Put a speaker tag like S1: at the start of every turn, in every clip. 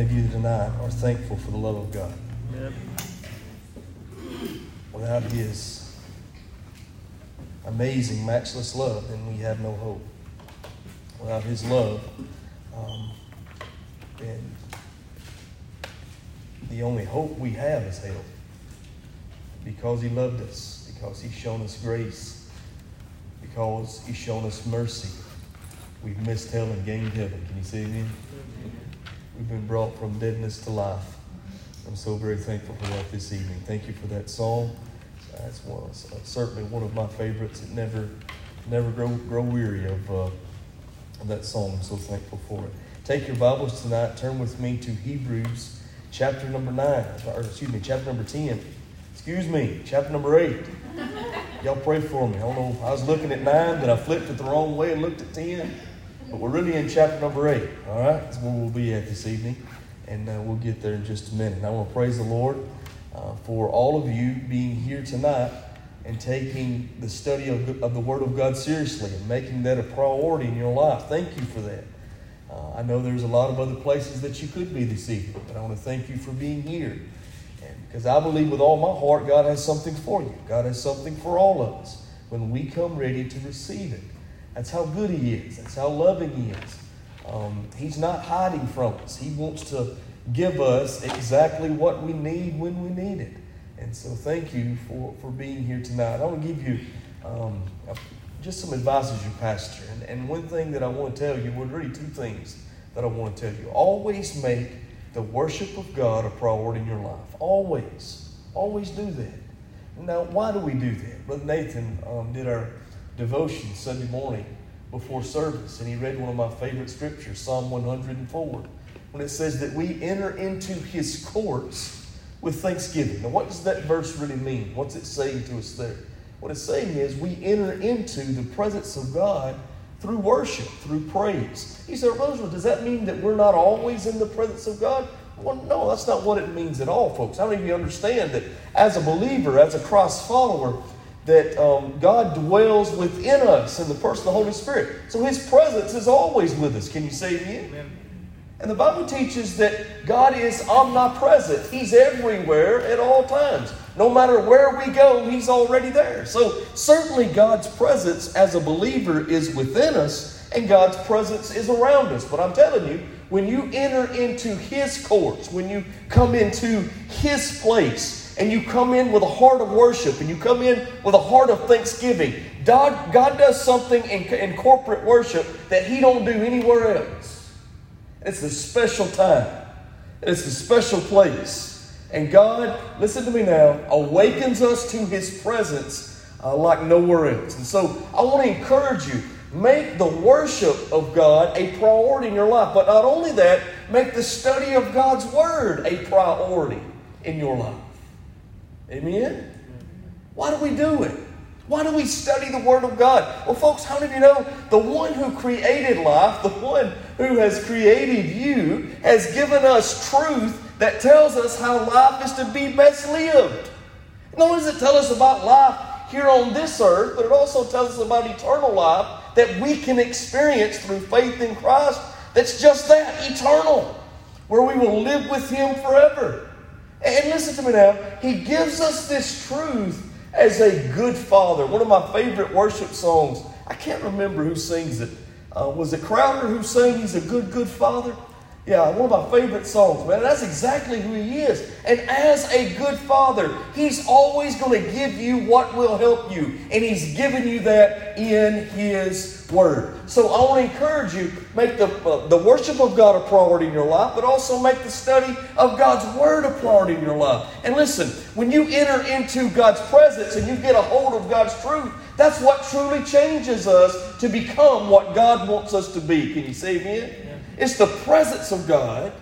S1: many of you tonight are thankful for the love of God? Yep. Without His amazing, matchless love, then we have no hope. Without His love, um, then the only hope we have is hell. Because He loved us, because He's shown us grace, because He's shown us mercy, we've missed hell and gained heaven. Can you say amen? We've been brought from deadness to life. I'm so very thankful for that this evening. Thank you for that song. That's one, uh, certainly one of my favorites. It never, never grow, grow weary of, uh, that song. I'm so thankful for it. Take your Bibles tonight. Turn with me to Hebrews chapter number 9, or excuse me, chapter number 10. Excuse me, chapter number 8. Y'all pray for me. I don't know. I was looking at 9, then I flipped it the wrong way and looked at 10. But we're really in chapter number 8. All right? That's where we'll be at this evening. And uh, we'll get there in just a minute. And I want to praise the Lord uh, for all of you being here tonight and taking the study of, of the Word of God seriously and making that a priority in your life. Thank you for that. Uh, I know there's a lot of other places that you could be this evening, but I want to thank you for being here. Because I believe with all my heart God has something for you. God has something for all of us when we come ready to receive it. That's how good He is. That's how loving He is. Um, he's not hiding from us. He wants to give us exactly what we need when we need it. And so, thank you for, for being here tonight. I want to give you um, just some advice as your pastor. And, and one thing that I want to tell you, well, really two things that I want to tell you. Always make the worship of God a priority in your life. Always. Always do that. Now, why do we do that? Brother Nathan um, did our devotion Sunday morning before service, and he read one of my favorite scriptures, Psalm 104, when it says that we enter into his courts with thanksgiving. Now, what does that verse really mean? What's it saying to us there? What it's saying is we enter into the presence of God through worship, through praise. He said, Roosevelt, does that mean that we're not always in the presence of God? Well, no, that's not what it means at all, folks. How many of you understand that as a believer, as a Christ follower, that um, God dwells within us in the person of the Holy Spirit. So His presence is always with us. Can you say amen? amen. And the Bible teaches that God is omnipresent. He's everywhere at all times. No matter where we go, He's already there. So certainly God's presence as a believer is within us, and God's presence is around us. But I'm telling you, when you enter into His courts, when you come into His place, and you come in with a heart of worship and you come in with a heart of thanksgiving, God, God does something in, in corporate worship that He don't do anywhere else. It's a special time. It's a special place. And God, listen to me now, awakens us to His presence uh, like nowhere else. And so I want to encourage you make the worship of God a priority in your life. But not only that, make the study of God's Word a priority in your life. Amen? Why do we do it? Why do we study the Word of God? Well, folks, how of you know the one who created life, the one who has created you, has given us truth that tells us how life is to be best lived? Not only does it tell us about life here on this earth, but it also tells us about eternal life that we can experience through faith in Christ that's just that eternal, where we will live with Him forever. And listen to me now. He gives us this truth as a good father. One of my favorite worship songs, I can't remember who sings it. Uh, was it Crowder who sang He's a Good, Good Father? Yeah, one of my favorite songs, man. That's exactly who he is. And as a good father, he's always going to give you what will help you. And he's given you that in his word. So I want to encourage you, make the, uh, the worship of God a priority in your life, but also make the study of God's word a priority in your life. And listen, when you enter into God's presence and you get a hold of God's truth, that's what truly changes us to become what God wants us to be. Can you say amen? It's the presence of God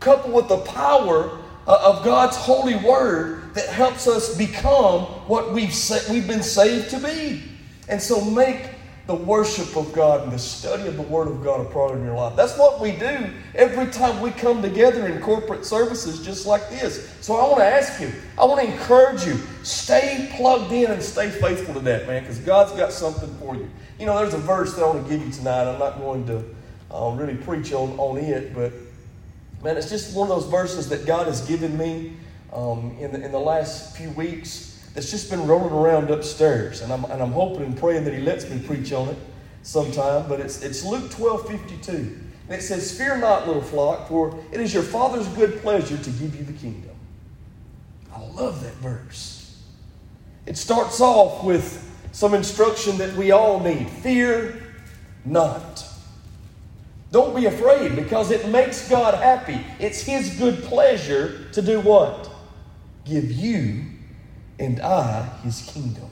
S1: coupled with the power uh, of God's holy word that helps us become what we've, we've been saved to be. And so make the worship of God and the study of the Word of God a part of your life. That's what we do every time we come together in corporate services just like this. So I want to ask you, I want to encourage you, stay plugged in and stay faithful to that, man, because God's got something for you. You know, there's a verse that I want to give you tonight. I'm not going to I'll really preach on, on it, but Man, it's just one of those verses that God has given me um, in, the, in the last few weeks that's just been rolling around upstairs. And I'm, and I'm hoping and praying that He lets me preach on it sometime. But it's, it's Luke 12 52. And it says, Fear not, little flock, for it is your Father's good pleasure to give you the kingdom. I love that verse. It starts off with some instruction that we all need fear not. Don't be afraid because it makes God happy. It's His good pleasure to do what? Give you and I His kingdom.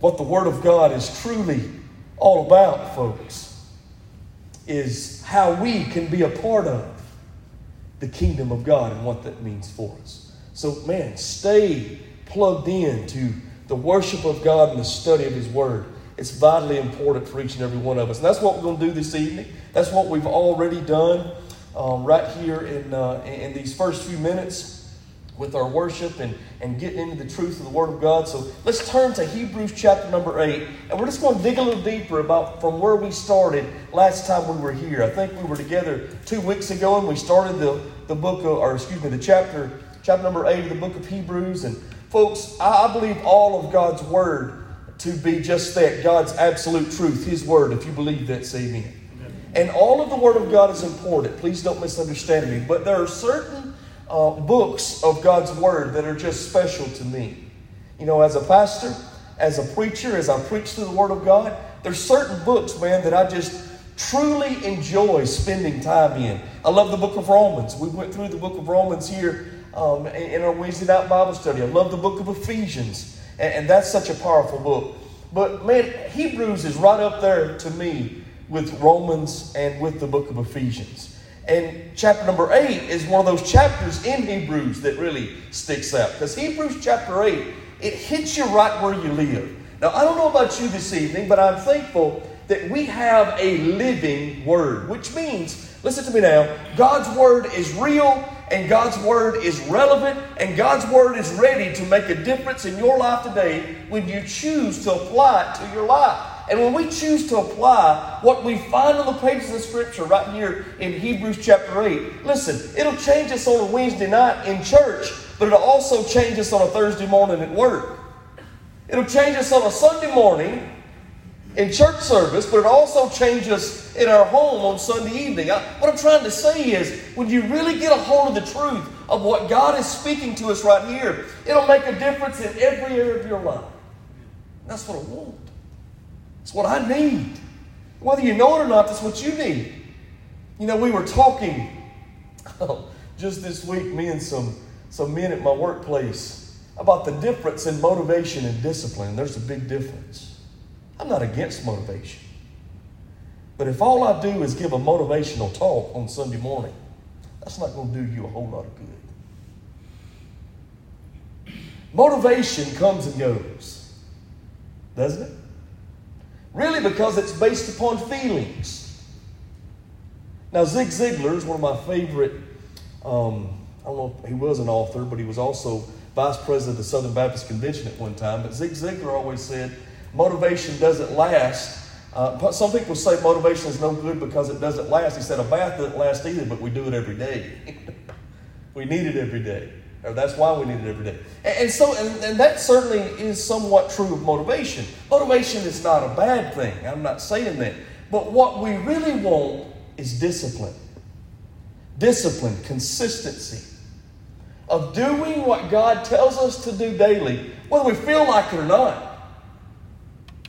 S1: What the Word of God is truly all about, folks, is how we can be a part of the kingdom of God and what that means for us. So, man, stay plugged in to the worship of God and the study of His Word. It's vitally important for each and every one of us. And that's what we're going to do this evening. That's what we've already done um, right here in, uh, in these first few minutes with our worship and, and getting into the truth of the Word of God. So let's turn to Hebrews chapter number 8. And we're just going to dig a little deeper about from where we started last time we were here. I think we were together two weeks ago and we started the, the book, of, or excuse me, the chapter, chapter number 8 of the book of Hebrews. And folks, I, I believe all of God's Word to be just that God's absolute truth, His Word. If you believe that, say amen. And all of the Word of God is important. Please don't misunderstand me. But there are certain uh, books of God's Word that are just special to me. You know, as a pastor, as a preacher, as I preach through the Word of God, there's certain books, man, that I just truly enjoy spending time in. I love the book of Romans. We went through the book of Romans here um, in our Wednesday night Bible study. I love the book of Ephesians. And, that's such a powerful book. But man, Hebrews is right up there to me with Romans and with the book of Ephesians. And chapter number 8 is one of those chapters in Hebrews that really sticks out. Because Hebrews chapter 8, it hits you right where you live. Now, I don't know about you this evening, but I'm thankful that we have a living word, which means, listen to me now, God's word is real and God's Word is relevant and God's Word is ready to make a difference in your life today when you choose to apply it to your life. And when we choose to apply what we find on the pages of Scripture right here in Hebrews chapter 8, listen, it'll change us on a Wednesday night in church, but it'll also change us on a Thursday morning at work. It'll change us on a Sunday morning in church service, but it also changes in our home on Sunday evening. I, what I'm trying to say is, when you really get a hold of the truth of what God is speaking to us right here, it'll make a difference in every area of your life. That's what I want. It's what I need. Whether you know it or not, that's what you need. You know, we were talking just this week, me and some, some men at my workplace, about the difference in motivation and discipline. There's a big difference. I'm not against motivation. But if all I do is give a motivational talk on Sunday morning, that's not going to do you a whole lot of good. Motivation comes and goes, doesn't it? Really, because it's based upon feelings. Now, Zig Ziglar is one of my favorite. Um, I don't know, if he was an author, but he was also vice president of the Southern Baptist Convention at one time. But Zig Ziglar always said, motivation doesn't last. Uh, some people say motivation is no good because it doesn't last. He said a bath doesn't last either, but we do it every day. we need it every day. Or that's why we need it every day. And, and so, and, and that certainly is somewhat true of motivation. Motivation is not a bad thing. I'm not saying that. But what we really want is discipline. Discipline, consistency of doing what God tells us to do daily, whether we feel like it or not.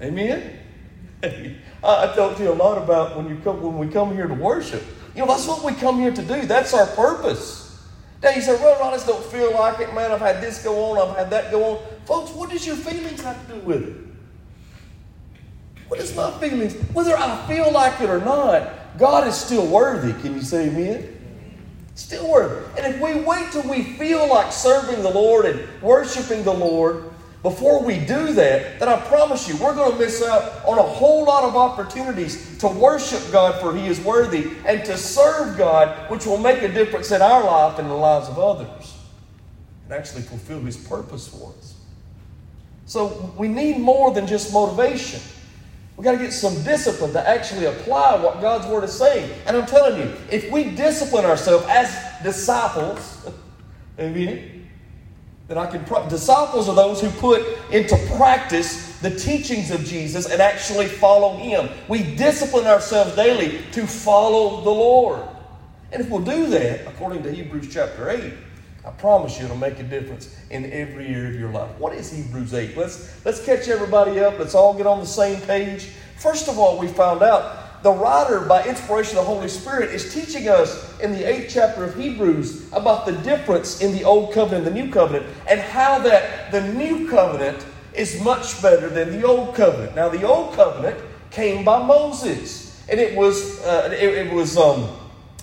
S1: Amen? I talk to you a lot about when you come when we come here to worship. You know, that's what we come here to do. That's our purpose. Now you say, well, I just don't feel like it, man. I've had this go on, I've had that go on. Folks, what does your feelings have to do with it? What is my feelings? Whether I feel like it or not, God is still worthy. Can you say amen? Still worthy. And if we wait till we feel like serving the Lord and worshiping the Lord, before we do that, then I promise you, we're going to miss out on a whole lot of opportunities to worship God for He is worthy and to serve God, which will make a difference in our life and the lives of others and actually fulfill His purpose for us. So we need more than just motivation. We got to get some discipline to actually apply what God's Word is saying. And I'm telling you, if we discipline ourselves as disciples, amen, then I can. Pro- disciples are those who put into practice the teachings of Jesus and actually follow Him. We discipline ourselves daily to follow the Lord. And if we'll do that, according to Hebrews chapter 8, I promise you it'll make a difference in every year of your life. What is Hebrews 8? Let's, let's catch everybody up. Let's all get on the same page. First of all, we found out the writer, by inspiration of the Holy Spirit, is teaching us in the eighth chapter of Hebrews about the difference in the Old Covenant and the New Covenant and how that the New Covenant is much better than the Old Covenant. Now, the Old Covenant came by Moses, and it was, uh, it, it, was um,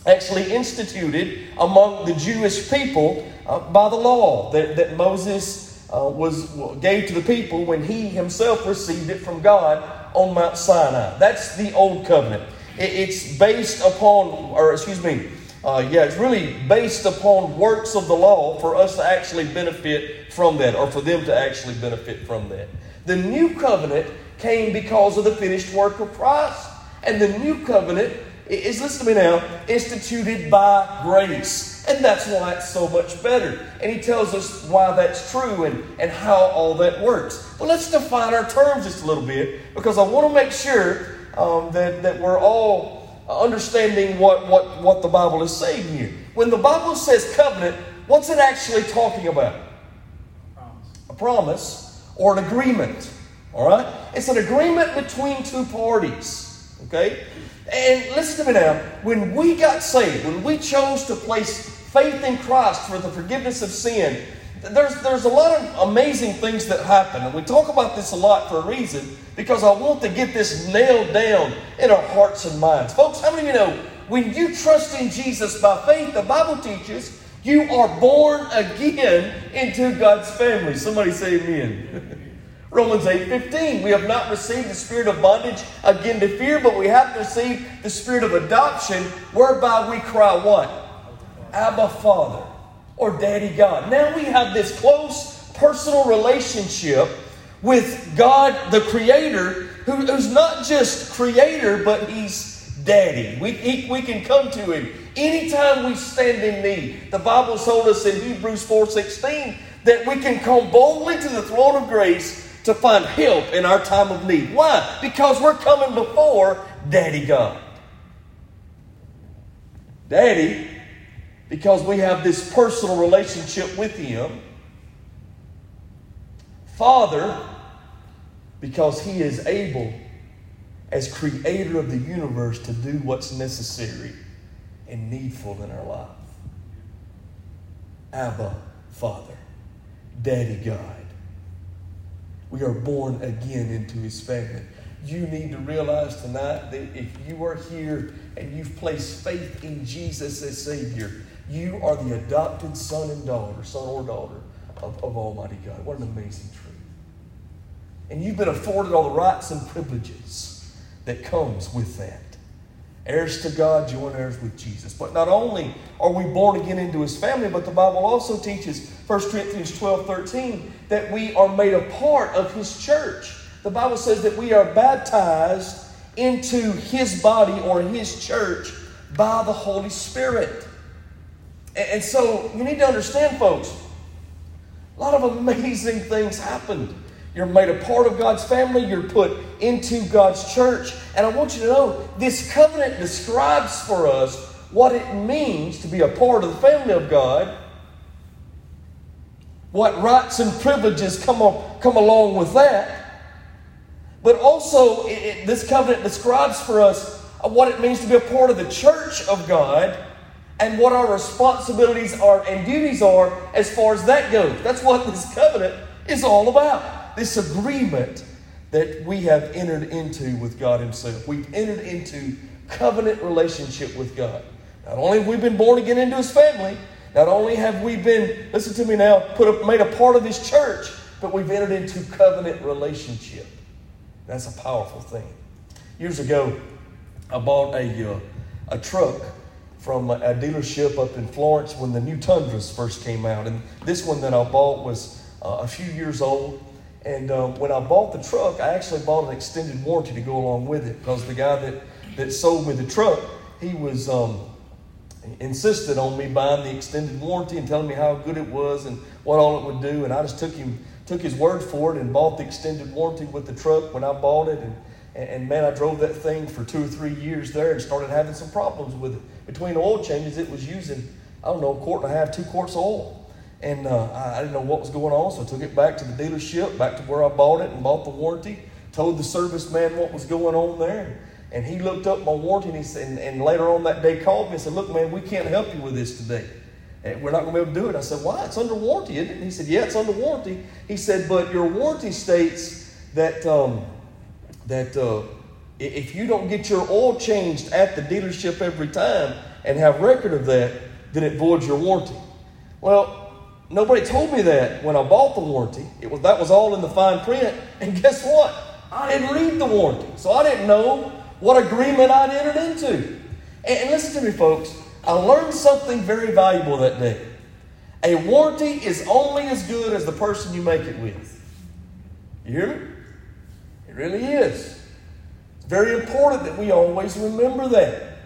S1: actually instituted among the Jewish people uh, by the law that, that Moses uh, was gave to the people when he himself received it from God on Mount Sinai. That's the Old Covenant. It's based upon, or excuse me, uh, yeah, it's really based upon works of the law for us to actually benefit from that, or for them to actually benefit from that. The new covenant came because of the finished work of Christ. And the new covenant is, listen to me now, instituted by grace. And that's why it's so much better. And he tells us why that's true and, and how all that works. Well, let's define our terms just a little bit because I want to make sure um, that, that we're all understanding what, what, what the Bible is saying here. When the Bible says covenant, what's it actually talking about? Promise. A promise or an agreement. All right? It's an agreement between two parties. Okay? And listen to me now. When we got saved, when we chose to place faith in Christ for the forgiveness of sin, there's, there's a lot of amazing things that happen. And we talk about this a lot for a reason because I want to get this nailed down in our hearts and minds. Folks, how many of you know when you trust in Jesus by faith, the Bible teaches you are born again into God's family? Somebody say amen. Romans 8 15. We have not received the spirit of bondage again to fear, but we have received the spirit of adoption, whereby we cry, What? Abba Father or Daddy God. Now we have this close personal relationship with God the Creator, who, who's not just Creator, but He's Daddy. We, he, we can come to Him anytime we stand in need. The Bible told us in Hebrews 4.16 that we can come boldly to the throne of grace to find help in our time of need. Why? Because we're coming before Daddy God. Daddy, because we have this personal relationship with Him. Father, because He is able, as creator of the universe, to do what's necessary and needful in our life. Abba, Father, Daddy God. We are born again into his family. You need to realize tonight that if you are here and you've placed faith in Jesus as Savior, you are the adopted son and daughter, son or daughter of, of Almighty God. What an amazing truth. And you've been afforded all the rights and privileges that comes with that. Heirs to God, joint heirs with Jesus. But not only are we born again into his family, but the Bible also teaches, 1 Corinthians 12 13, that we are made a part of his church. The Bible says that we are baptized into his body or his church by the Holy Spirit. And so you need to understand, folks, a lot of amazing things happened you're made a part of God's family. You're put into God's church. And I want you to know this covenant describes for us what it means to be a part of the family of God, what rights and privileges come, come along with that. But also, it, it, this covenant describes for us uh, what it means to be a part of the church of God and what our responsibilities are and duties are as far as that goes. That's what this covenant is all about this agreement that we have entered into with God Himself. We've entered into covenant relationship with God. Not only have we been born again into His family, not only have we been, listen to me now, put a, made a part of His church, but we've entered into covenant relationship. That's a powerful thing. Years ago, I bought a, uh, a truck from a dealership up in Florence when the new Tundras first came out. And this one that I bought was uh, a few years old And um, when I bought the truck, I actually bought an extended warranty to go along with it because the guy that, that sold me the truck, he was um, insisted on me buying the extended warranty and telling me how good it was and what all it would do. And I just took him took his word for it and bought the extended warranty with the truck when I bought it. And, and, man, I drove that thing for two or three years there and started having some problems with it. Between oil changes, it was using, I don't know, a quart and a half, two quarts of oil. And uh, I, didn't know what was going on, so I took it back to the dealership, back to where I bought it and bought the warranty. Told the service man what was going on there. And he looked up my warranty and, he said, and, and later on that day called me and said, Look, man, we can't help you with this today. And we're not going to be able to do it. I said, Why? It's under warranty, isn't it? And he said, Yeah, it's under warranty. He said, But your warranty states that, um, that uh, if you don't get your oil changed at the dealership every time and have record of that, then it voids your warranty. Well, Nobody told me that when I bought the warranty. It was that was all in the fine print. And guess what? I didn't read the warranty, so I didn't know what agreement I'd entered into. And, and listen to me, folks. I learned something very valuable that day. A warranty is only as good as the person you make it with. You hear me? It really is. Very important that we always remember that.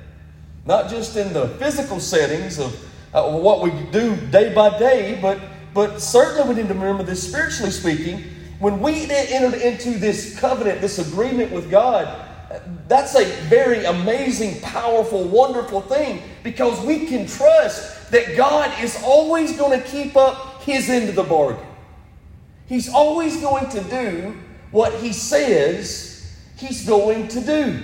S1: Not just in the physical settings of uh, what we do day by day, but, but certainly we need to remember this spiritually speaking. When we entered into this covenant, this agreement with God, that's a very amazing, powerful, wonderful thing because we can trust that God is always going to keep up his end of the bargain. He's always going to do what he says he's going to do.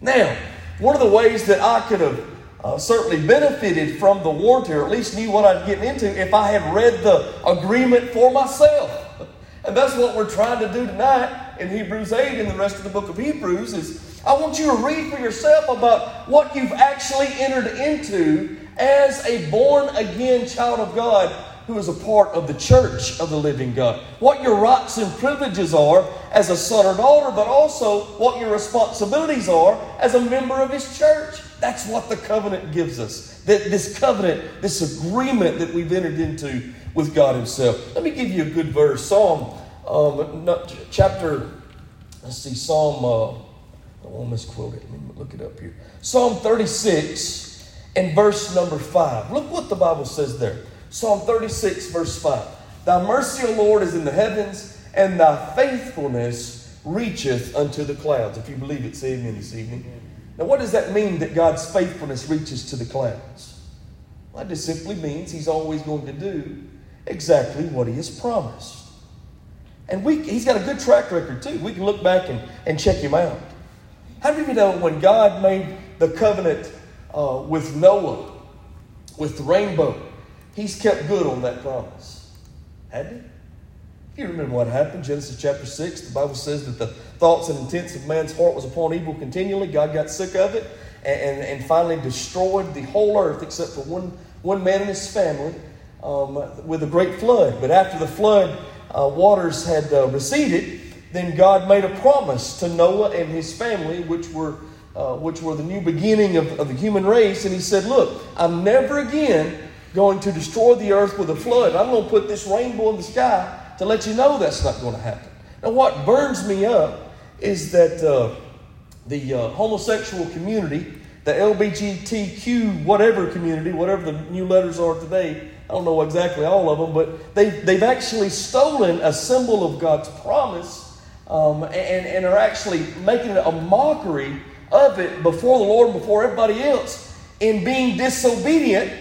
S1: Now, one of the ways that I could have uh, certainly benefited from the warranty, or at least knew what I'd get into if I had read the agreement for myself. And that's what we're trying to do tonight in Hebrews 8 and the rest of the book of Hebrews is I want you to read for yourself about what you've actually entered into as a born again child of God who is a part of the church of the living God. What your rights and privileges are as a son or daughter, but also what your responsibilities are as a member of his church. That's what the covenant gives us. That this covenant, this agreement that we've entered into with God Himself. Let me give you a good verse. Psalm um, chapter, let's see, Psalm, uh, I won't misquote it. Let me look it up here. Psalm 36 and verse number 5. Look what the Bible says there. Psalm 36, verse 5. Thy mercy, O Lord, is in the heavens, and thy faithfulness reacheth unto the clouds. If you believe it, say amen this evening. Now, what does that mean that God's faithfulness reaches to the clouds? Well, that just simply means He's always going to do exactly what He has promised. And we, He's got a good track record, too. We can look back and, and check Him out. How many of you know when God made the covenant uh, with Noah, with the rainbow, He's kept good on that promise? Hadn't He? If You remember what happened, Genesis chapter 6. The Bible says that the thoughts and intents of man's heart was upon evil continually. God got sick of it and, and, and finally destroyed the whole earth except for one, one man and his family um, with a great flood. But after the flood uh, waters had uh, receded, then God made a promise to Noah and his family, which were, uh, which were the new beginning of, of the human race. And he said, Look, I'm never again going to destroy the earth with a flood. I'm going to put this rainbow in the sky to let you know that's not going to happen. Now, what burns me up is that uh, the uh, homosexual community, the LBGTQ whatever community, whatever the new letters are today, I don't know exactly all of them, but they, they've actually stolen a symbol of God's promise um, and, and are actually making a mockery of it before the Lord and before everybody else in being disobedient.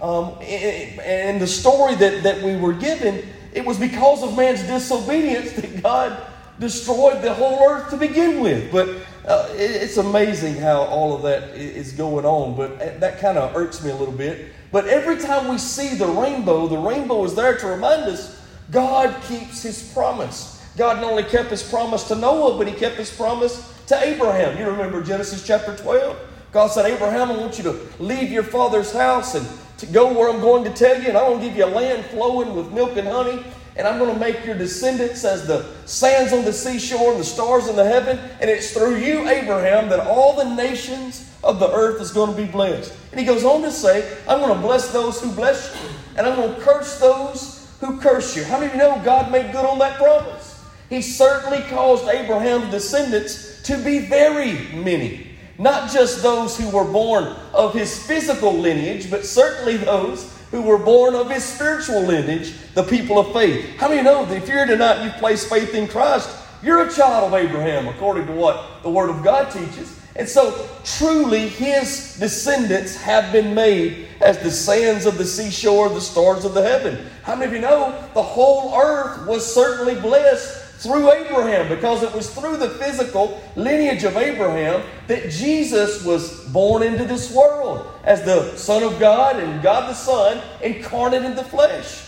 S1: Um, and the story that, that we were given it was because of man's disobedience that God destroyed the whole earth to begin with. But uh, it's amazing how all of that is going on. But uh, that kind of irks me a little bit. But every time we see the rainbow, the rainbow is there to remind us God keeps his promise. God not only kept his promise to Noah, but he kept his promise to Abraham. You remember Genesis chapter 12? God said, Abraham, I want you to leave your father's house and to go where I'm going to tell you, and I'm going to give you a land flowing with milk and honey, and I'm going to make your descendants as the sands on the seashore and the stars in the heaven, and it's through you, Abraham, that all the nations of the earth is going to be blessed. And he goes on to say, I'm going to bless those who bless you, and I'm going to curse those who curse you. How many of you know God made good on that promise? He certainly caused Abraham's descendants to be very many. Not just those who were born of his physical lineage, but certainly those who were born of his spiritual lineage, the people of faith. How many know that if you're tonight you've placed faith in Christ, you're a child of Abraham, according to what the Word of God teaches. And so, truly, his descendants have been made as the sands of the seashore, the stars of the heaven. How many of you know the whole earth was certainly blessed through Abraham because it was through the physical lineage of Abraham that Jesus was born into this world as the Son of God and God the Son incarnate in the flesh.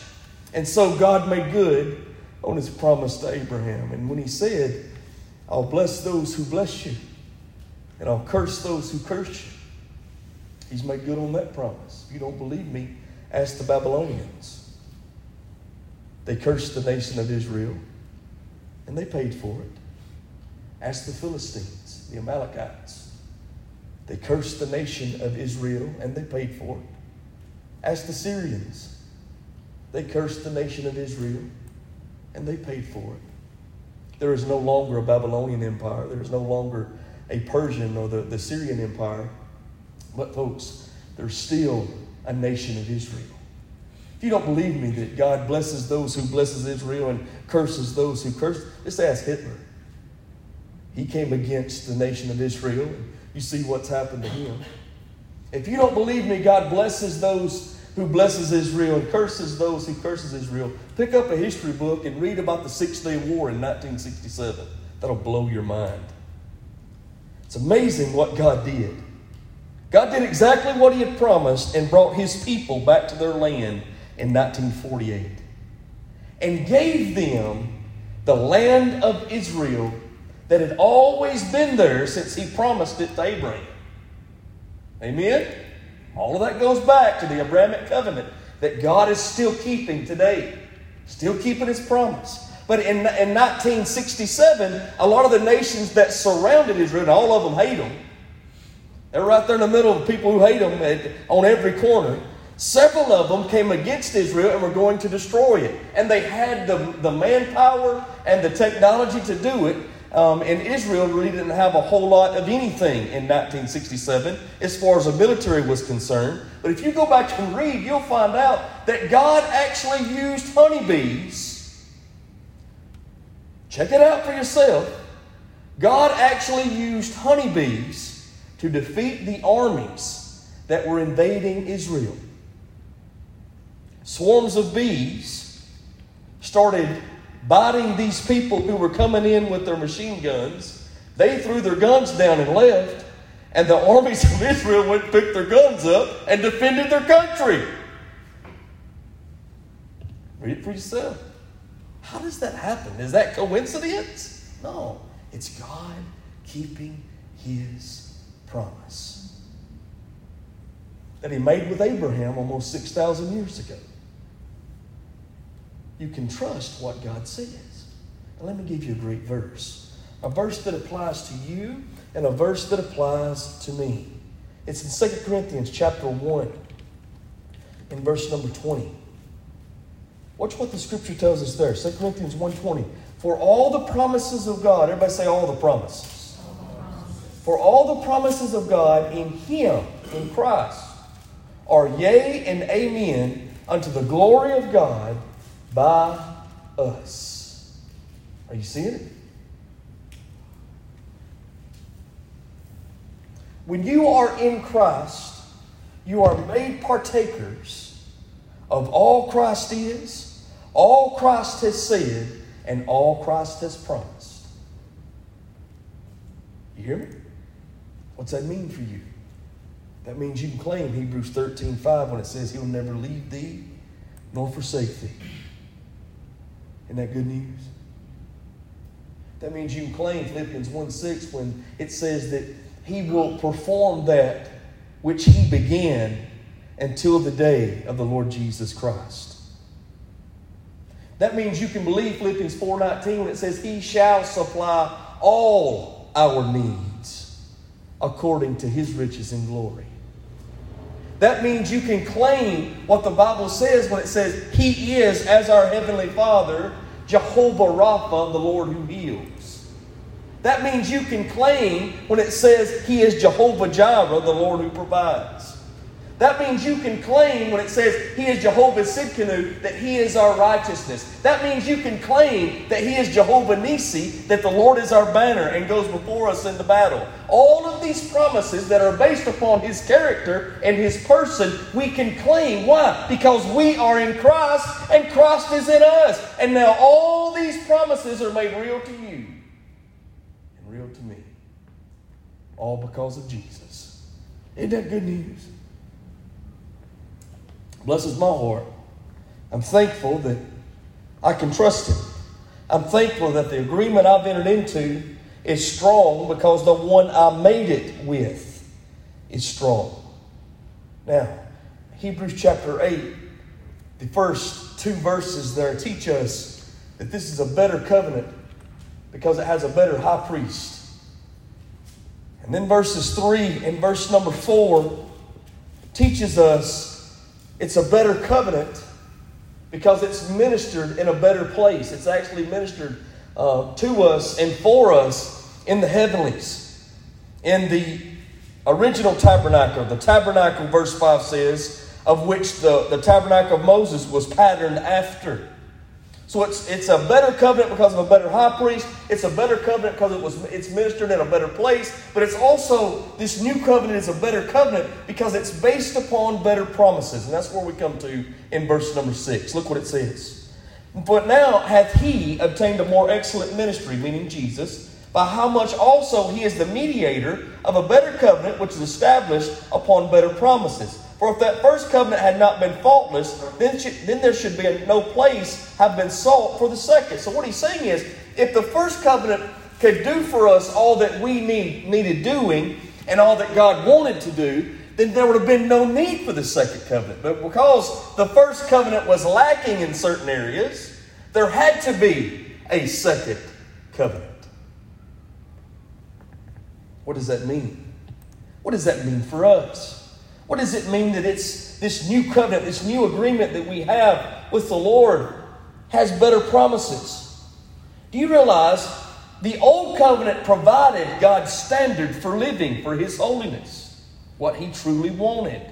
S1: And so God made good on his promise to Abraham. And when he said, I'll bless those who bless you and I'll curse those who curse you. He's made good on that promise. If you don't believe me, ask the Babylonians. They cursed the nation of Israel, and they paid for it. Ask the Philistines, the Amalekites. They cursed the nation of Israel, and they paid for it. Ask the Syrians. They cursed the nation of Israel, and they paid for it. There is no longer a Babylonian empire. There is no longer a Persian or the, the Syrian Empire. But, folks, there's still a nation of Israel. If you don't believe me that God blesses those who blesses Israel and curses those who curse, just ask Hitler. He came against the nation of Israel. And you see what's happened to him. If you don't believe me, God blesses those who blesses Israel and curses those who curses Israel. Pick up a history book and read about the Six Day War in 1967. That'll blow your mind. It's amazing what God did. God did exactly what He had promised and brought His people back to their land in 1948 and gave them the land of Israel that had always been there since He promised it to Abraham. Amen? All of that goes back to the Abrahamic covenant that God is still keeping today, still keeping His promise. But in, in 1967, a lot of the nations that surrounded Israel, all of them hate them, they're right there in the middle of people who hate them at, on every corner. Several of them came against Israel and were going to destroy it. And they had the, the manpower and the technology to do it. Um, and Israel really didn't have a whole lot of anything in 1967 as far as the military was concerned. But if you go back and read, you'll find out that God actually used honeybees Check it out for yourself. God actually used honeybees to defeat the armies that were invading Israel. Swarms of bees started biting these people who were coming in with their machine guns. They threw their guns down and left, and the armies of Israel went and picked their guns up and defended their country. Read it for yourself. How does that happen? Is that coincidence? No, it's God keeping his promise that he made with Abraham almost 6,000 years ago. You can trust what God says. And let me give you a great verse a verse that applies to you and a verse that applies to me. It's in 2 Corinthians chapter 1 in verse number 20. Watch what the scripture tells us there. 2 Corinthians 1.20. For all the promises of God, everybody say all the promises. For all the promises of God in Him, in Christ, are yea and amen unto the glory of God by us. Are you seeing it? When you are in Christ, you are made partakers of all Christ is all Christ has said and all Christ has promised. You hear me? What's that mean for you? That means you can claim Hebrews 13 5 when it says he'll never leave thee nor forsake thee. Isn't that good news? That means you claim Philippians 1 6 when it says that he will perform that which he began until the day of the Lord Jesus Christ. That means you can believe Philippians 4:19 when it says he shall supply all our needs according to his riches and glory. That means you can claim what the Bible says when it says He is, as our Heavenly Father, Jehovah Rapha, the Lord who heals. That means you can claim when it says He is Jehovah Jireh, the Lord who provides. That means you can claim when it says He is Jehovah Tsidkenu that He is our righteousness. That means you can claim that He is Jehovah Nissi, that the Lord is our banner and goes before us in the battle. All of these promises that are based upon His character and His person, we can claim. Why? Because we are in Christ and Christ is in us. And now all these promises are made real to you and real to me. All because of Jesus. Isn't that good news? Blesses my heart. I'm thankful that I can trust Him. I'm thankful that the agreement I've entered into is strong because the one I made it with is strong. Now, Hebrews chapter 8, the first two verses there teach us that this is a better covenant because it has a better high priest. And then verses 3 and verse number 4 teaches us it's a better covenant because it's ministered in a better place. It's actually ministered uh, to us and for us in the heavenlies. In the original tabernacle, the tabernacle, verse 5 says, of which the, the tabernacle of Moses was patterned after. So it's, it's a better covenant because of a better high priest. It's a better covenant because it was it's ministered in a better place. But it's also this new covenant is a better covenant because it's based upon better promises. And that's where we come to in verse number six. Look what it says. But now hath he obtained a more excellent ministry, meaning Jesus, by how much also he is the mediator of a better covenant which is established upon better promises. For if that first covenant had not been faultless, then, then there should be no place have been sought for the second. So what he's saying is, if the first covenant could do for us all that we need, needed doing and all that God wanted to do, then there would have been no need for the second covenant. But because the first covenant was lacking in certain areas, there had to be a second covenant. What does that mean? What does that mean for us? What does it mean that it's this new covenant, this new agreement that we have with the Lord has better promises? Do you realize the old covenant provided God's standard for living, for His holiness, what He truly wanted?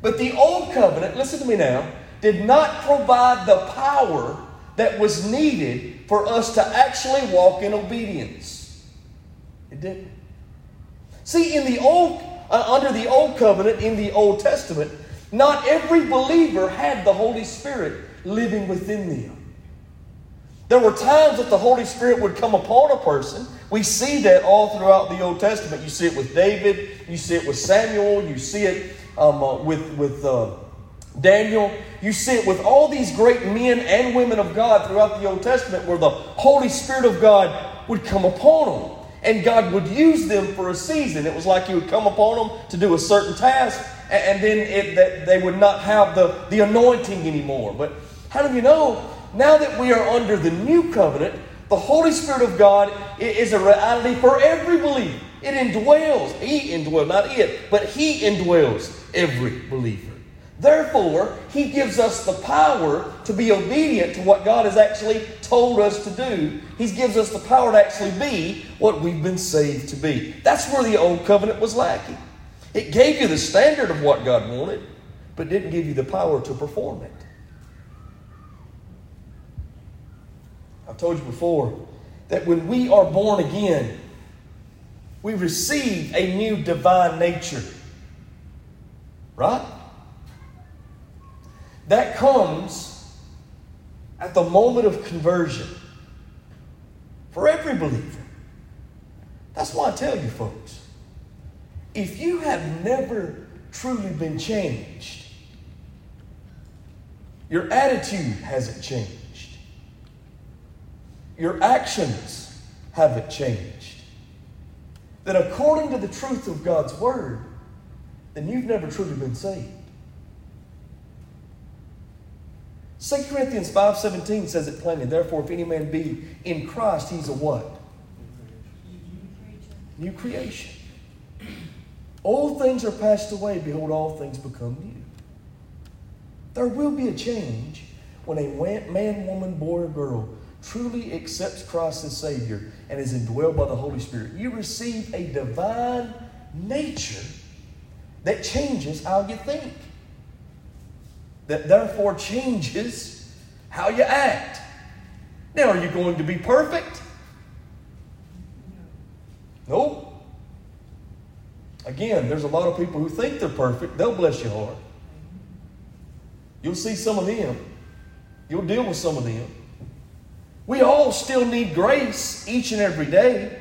S1: But the old covenant, listen to me now, did not provide the power that was needed for us to actually walk in obedience. It didn't. See, in the old uh, under the Old Covenant in the Old Testament, not every believer had the Holy Spirit living within them. There were times that the Holy Spirit would come upon a person. We see that all throughout the Old Testament. You see it with David, you see it with Samuel, you see it um, uh, with, with uh, Daniel. You see it with all these great men and women of God throughout the Old Testament where the Holy Spirit of God would come upon them and God would use them for a season. It was like He would come upon them to do a certain task, and then it, that they would not have the, the anointing anymore. But how do you know? Now that we are under the new covenant, the Holy Spirit of God is a reality for every believer. It indwells, He indwells, not it, but He indwells every believer. Therefore, He gives us the power to be obedient to what God has actually told us to do. He gives us the power to actually be what we've been saved to be. That's where the old covenant was lacking. It gave you the standard of what God wanted, but didn't give you the power to perform it. I've told you before that when we are born again, we receive a new divine nature. Right? That comes at the moment of conversion for every believer. That's why I tell you, folks, if you have never truly been changed, your attitude hasn't changed, your actions haven't changed, then according to the truth of God's Word, then you've never truly been saved. 2 Corinthians 5.17 says it plainly. Therefore, if any man be in Christ, he's a what? New creation. All things are passed away. Behold, all things become new. There will be a change when a man, woman, boy, or girl truly accepts Christ as Savior and is indwelled by the Holy Spirit. You receive a divine nature that changes how you think, that therefore changes how you act. Now, are you going to be perfect? Nope. Again, there's a lot of people who think they're perfect. They'll bless your heart. You'll see some of them. You'll deal with some of them. We all still need grace each and every day.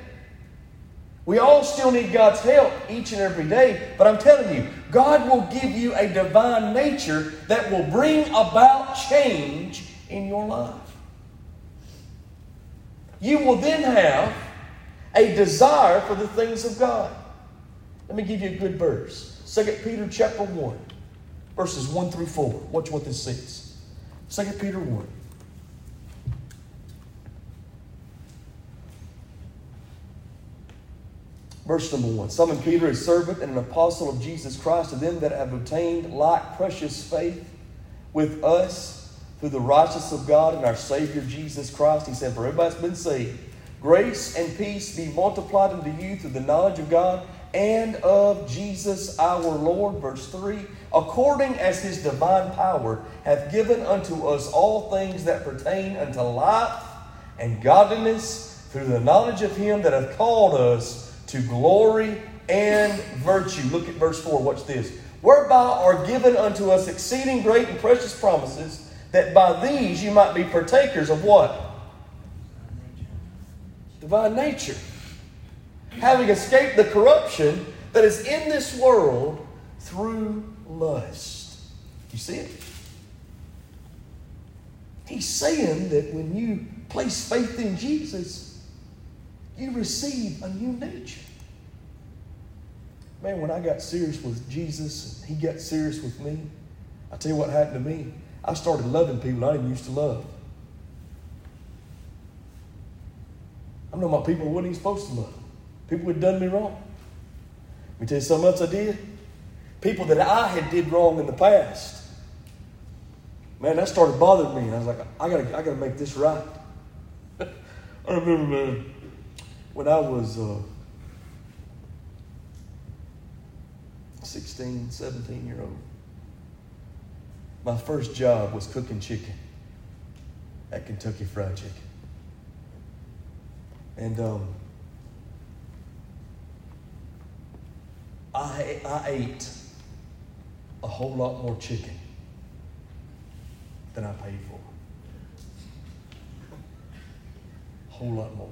S1: We all still need God's help each and every day. But I'm telling you, God will give you a divine nature that will bring about change in your life. You will then have a desire for the things of God. Let me give you a good verse. 2 Peter chapter 1, verses 1 through 4. Watch what this says. 2 Peter 1. Verse number 1. Simon Peter, a servant and an apostle of Jesus Christ, to them that have obtained like precious faith with us through the righteousness of God and our Savior Jesus Christ. He said, For everybody's been saved. Grace and peace be multiplied unto you through the knowledge of God and of Jesus our Lord. Verse 3 According as his divine power hath given unto us all things that pertain unto life and godliness through the knowledge of him that hath called us to glory and virtue. Look at verse 4. Watch this. Whereby are given unto us exceeding great and precious promises, that by these you might be partakers of what? Divine nature having escaped the corruption that is in this world through lust. You see it? He's saying that when you place faith in Jesus, you receive a new nature. Man, when I got serious with Jesus and he got serious with me, I tell you what happened to me. I started loving people I didn't used to love. I know my people wasn't even supposed to love. People had done me wrong. Let me tell you something else I did. People that I had did wrong in the past. Man, that started bothering me. And I was like, I gotta, I gotta make this right. I remember, man, when I was uh, 16, 17 year old, my first job was cooking chicken at Kentucky Fried Chicken. And um, I, I ate a whole lot more chicken than I paid for. A whole lot more.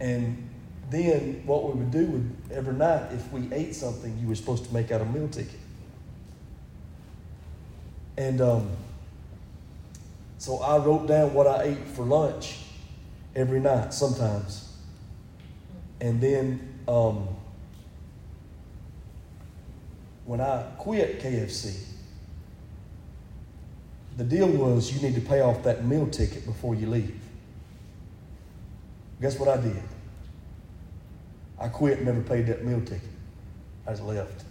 S1: And then what we would do would every night, if we ate something, you were supposed to make out a meal ticket. And um, so I wrote down what I ate for lunch every night, sometimes. And then um, when I quit KFC, the deal was you need to pay off that meal ticket before you leave. Guess what I did? I quit and never paid that meal ticket. I just left.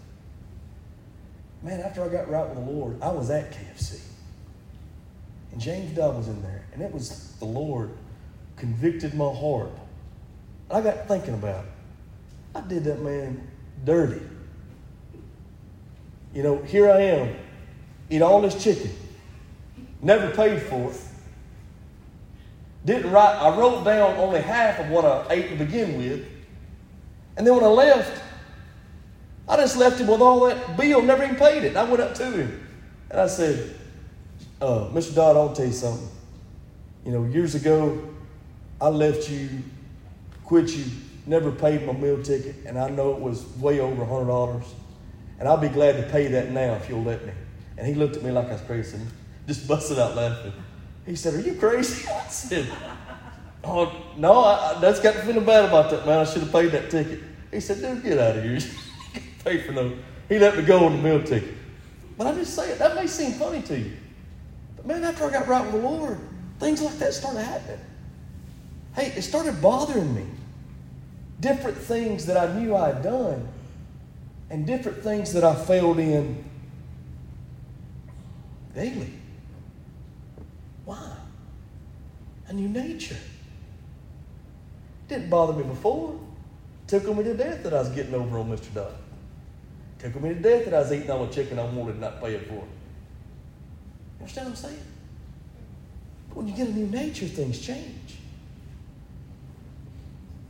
S1: Man, after I got right with the Lord, I was at KFC. And James Dove was in there. And it was the Lord convicted my heart. I got thinking about it. I did that man dirty. You know, here I am, eat all this chicken, never paid for it. Didn't write, I wrote down only half of what I ate to begin with. And then when I left, I just left him with all that bill, never even paid it. And I went up to him and I said, uh, Mr. Dodd, I'll tell you something. You know, years ago, I left you, quit you, never paid my meal ticket, and I know it was way over $100. And I'll be glad to pay that now if you'll let me. And he looked at me like I was crazy just busted out laughing. He said, Are you crazy? I said, Oh, no, I, I, that's got to feeling bad about that, man. I should have paid that ticket. He said, Dude, get out of here. pay for no. He let me go on the meal ticket. But I just say it, that may seem funny to you. But man, after I got right with the Lord, things like that started happening. Hey, it started bothering me. different things that I knew I had done and different things that I failed in daily. Why? A new nature. Didn't bother me before. Took me to death that I was getting over on Mr. Dodd. Took me to death that I was eating all the chicken I wanted and not paying for it. You understand what I'm saying? But when you get a new nature, things change.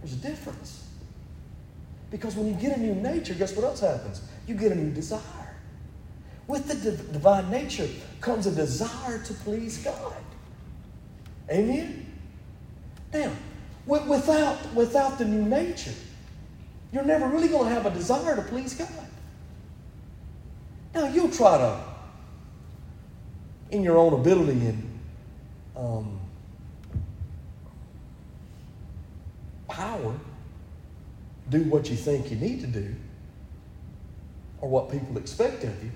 S1: There's a difference. Because when you get a new nature, guess what else happens? You get a new desire. With the divine nature comes a desire to please God. Amen? Now, without, without the new nature, you're never really going to have a desire to please God. Now, you'll try to, in your own ability and um, power, do what you think you need to do or what people expect of you.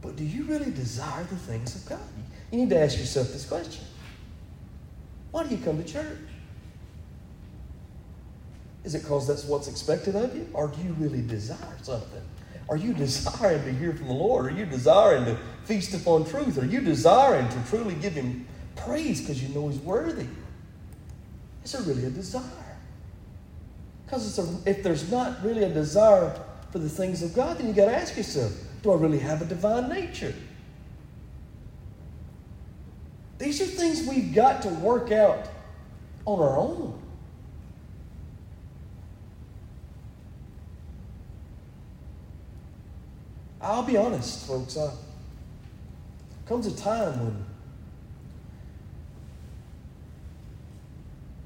S1: But do you really desire the things of God? You need to ask yourself this question Why do you come to church? Is it because that's what's expected of you? Or do you really desire something? Are you desiring to hear from the Lord? Are you desiring to feast upon truth? Are you desiring to truly give Him praise because you know He's worthy? Is there really a desire? Because if there's not really a desire for the things of God, then you got to ask yourself do I really have a divine nature? These are things we've got to work out on our own. I'll be honest, folks. Uh, comes a time when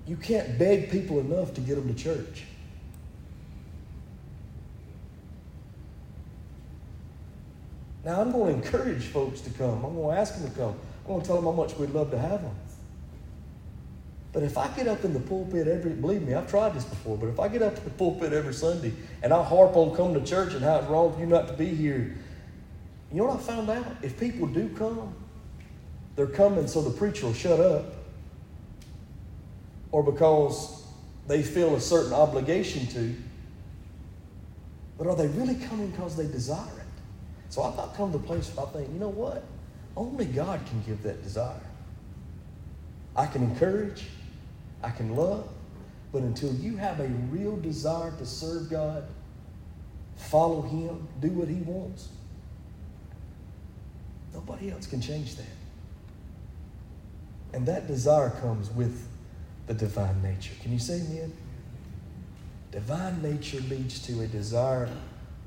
S1: you can't beg people enough to get them to church. Now, I'm going to encourage folks to come. I'm going to ask them to come. I'm going to tell them how much we'd love to have them. But if I get up in the pulpit every, believe me, I've tried this before, but if I get up in the pulpit every Sunday and I harp on coming to church and how it's wrong for you not to be here, you know what I found out? If people do come, they're coming so the preacher will shut up or because they feel a certain obligation to. But are they really coming because they desire it? So I've not come to the place where I think, you know what? Only God can give that desire. I can encourage, I can love, but until you have a real desire to serve God, follow Him, do what He wants, nobody else can change that. And that desire comes with the divine nature. Can you say amen? Divine nature leads to a desire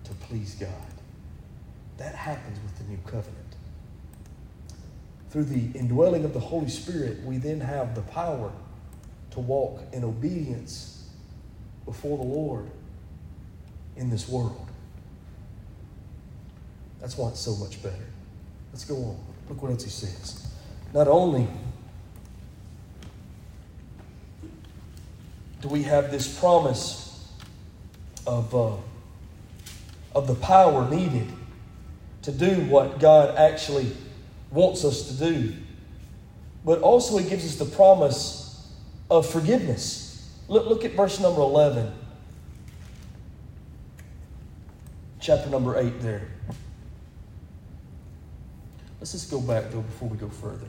S1: to please God. That happens with the new covenant. Through the indwelling of the Holy Spirit, we then have the power to walk in obedience before the Lord in this world. That's why it's so much better. Let's go on. Look what else he says. Not only do we have this promise of, uh, of the power needed to do what God actually wants us to do. But also, He gives us the promise of forgiveness. Look, look at verse number 11, chapter number 8 there. Let's just go back, though, before we go further.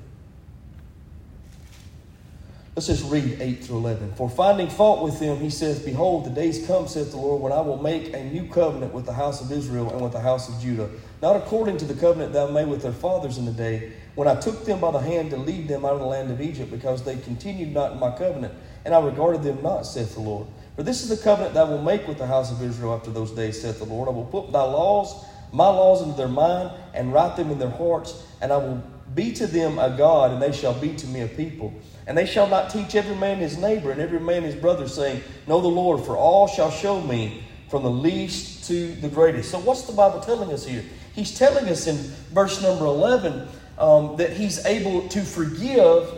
S1: Let's just read 8 through 11. For finding fault with them, he says, Behold, the days come, saith the Lord, when I will make a new covenant with the house of Israel and with the house of Judah, not according to the covenant that I made with their fathers in the day, when I took them by the hand to lead them out of the land of Egypt, because they continued not in my covenant, and I regarded them not, saith the Lord. For this is the covenant that I will make with the house of Israel after those days, saith the Lord. I will put thy laws, my laws into their mind, and write them in their hearts, and I will be to them a God, and they shall be to me a people. And they shall not teach every man his neighbor and every man his brother, saying, Know the Lord, for all shall show me from the least to the greatest. So, what's the Bible telling us here? He's telling us in verse number 11 um, that he's able to forgive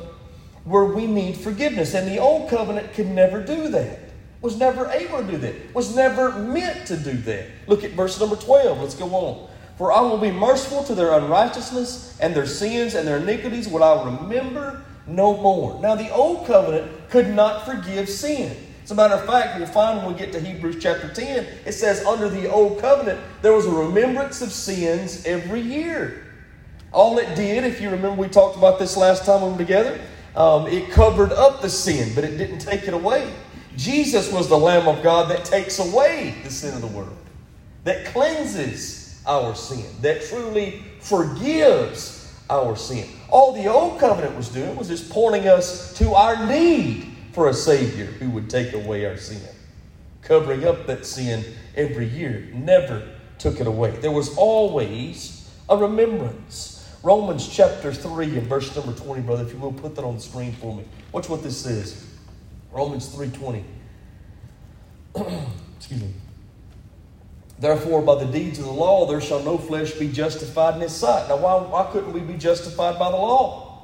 S1: where we need forgiveness. And the old covenant could never do that, was never able to do that, was never meant to do that. Look at verse number 12. Let's go on. For I will be merciful to their unrighteousness and their sins and their iniquities, will I remember no more. Now, the old covenant could not forgive sin. As a matter of fact, we'll find when we get to Hebrews chapter 10, it says, under the old covenant, there was a remembrance of sins every year. All it did, if you remember, we talked about this last time we were together, um, it covered up the sin, but it didn't take it away. Jesus was the Lamb of God that takes away the sin of the world, that cleanses our sin, that truly forgives our sin. All the old covenant was doing was just pointing us to our need for a Savior who would take away our sin. Covering up that sin every year never took it away. There was always a remembrance. Romans chapter 3 and verse number 20, brother, if you will put that on the screen for me. Watch what this says. Romans 3:20. Excuse me. Therefore, by the deeds of the law, there shall no flesh be justified in his sight. Now, why, why couldn't we be justified by the law?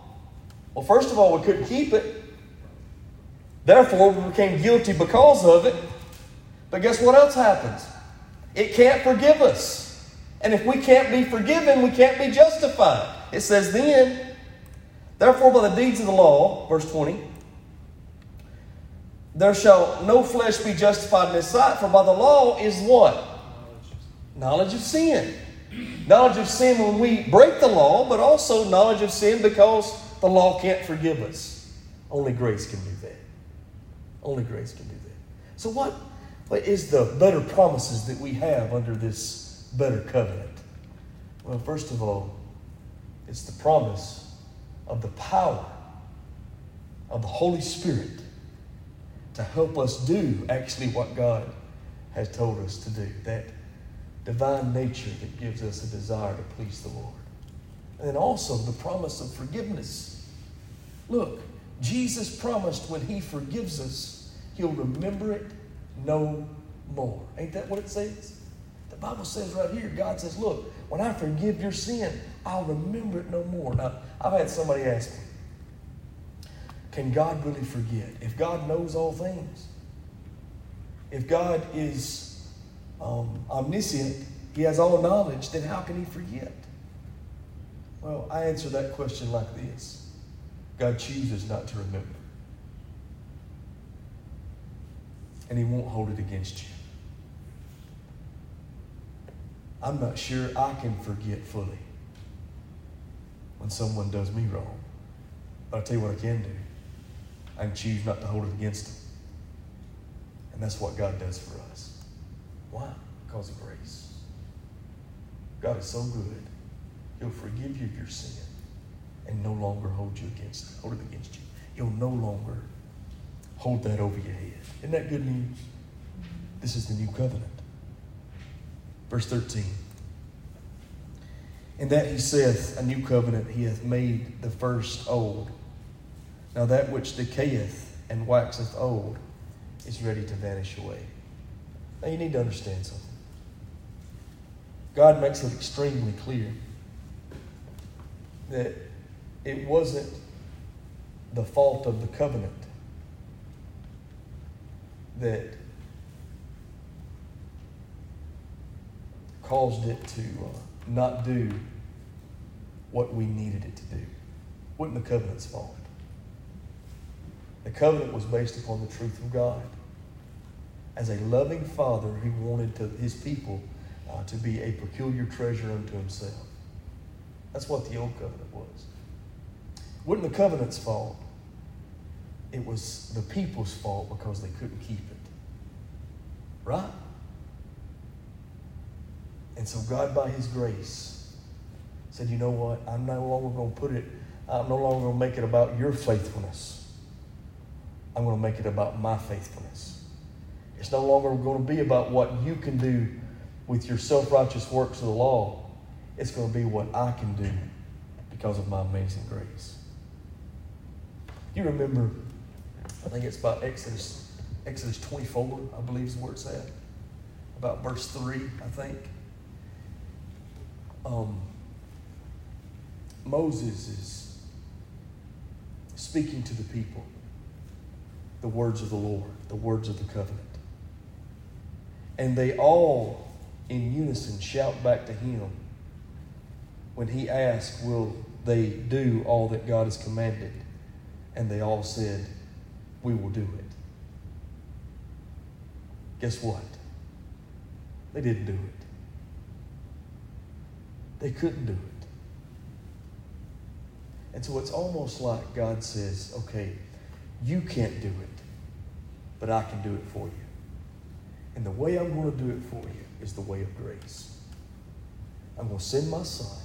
S1: Well, first of all, we couldn't keep it. Therefore, we became guilty because of it. But guess what else happens? It can't forgive us. And if we can't be forgiven, we can't be justified. It says then, therefore, by the deeds of the law, verse 20, there shall no flesh be justified in his sight, for by the law is what? Knowledge of sin. Knowledge of sin when we break the law, but also knowledge of sin because the law can't forgive us. Only grace can do that. Only grace can do that. So, what, what is the better promises that we have under this better covenant? Well, first of all, it's the promise of the power of the Holy Spirit to help us do actually what God has told us to do. That divine nature that gives us a desire to please the Lord. And then also the promise of forgiveness. Look, Jesus promised when He forgives us, He'll remember it no more. Ain't that what it says? The Bible says right here, God says, Look, when I forgive your sin, I'll remember it no more. Now, I've had somebody ask me, can God really forget? If God knows all things, if God is um, omniscient, He has all knowledge, then how can He forget? Well, I answer that question like this God chooses not to remember, and He won't hold it against you. I'm not sure I can forget fully when someone does me wrong. But I'll tell you what I can do. I can choose not to hold it against them. And that's what God does for us. Why? Because of grace. God is so good, He'll forgive you of your sin and no longer hold you against hold it against you. He'll no longer hold that over your head. Isn't that good news? This is the new covenant. Verse 13. In that he saith, A new covenant he hath made the first old. Now that which decayeth and waxeth old is ready to vanish away. Now you need to understand something. God makes it extremely clear that it wasn't the fault of the covenant that caused it to uh, not do what we needed it to do. It wasn't the covenant's fault. The covenant was based upon the truth of God. As a loving father he wanted to, his people uh, to be a peculiar treasure unto himself. That's what the old covenant was. Wasn't the covenant's fault. It was the people's fault because they couldn't keep it. Right? And so God, by His grace, said, you know what? I'm no longer going to put it, I'm no longer going to make it about your faithfulness. I'm going to make it about my faithfulness. It's no longer going to be about what you can do with your self righteous works of the law. It's going to be what I can do because of my amazing grace. You remember, I think it's about Exodus, Exodus 24, I believe is where it's at. About verse 3, I think. Um, Moses is speaking to the people the words of the Lord, the words of the covenant. And they all, in unison, shout back to him when he asked, Will they do all that God has commanded? And they all said, We will do it. Guess what? They didn't do it. They couldn't do it. And so it's almost like God says, okay, you can't do it, but I can do it for you. And the way I'm going to do it for you is the way of grace. I'm going to send my son.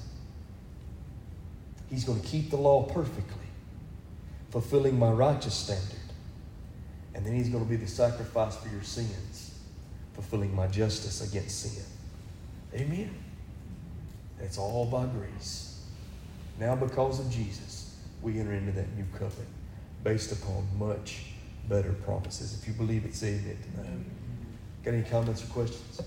S1: He's going to keep the law perfectly, fulfilling my righteous standard. And then he's going to be the sacrifice for your sins, fulfilling my justice against sin. Amen. It's all by grace. Now, because of Jesus, we enter into that new covenant based upon much better promises. If you believe it, say amen tonight. Got any comments or questions?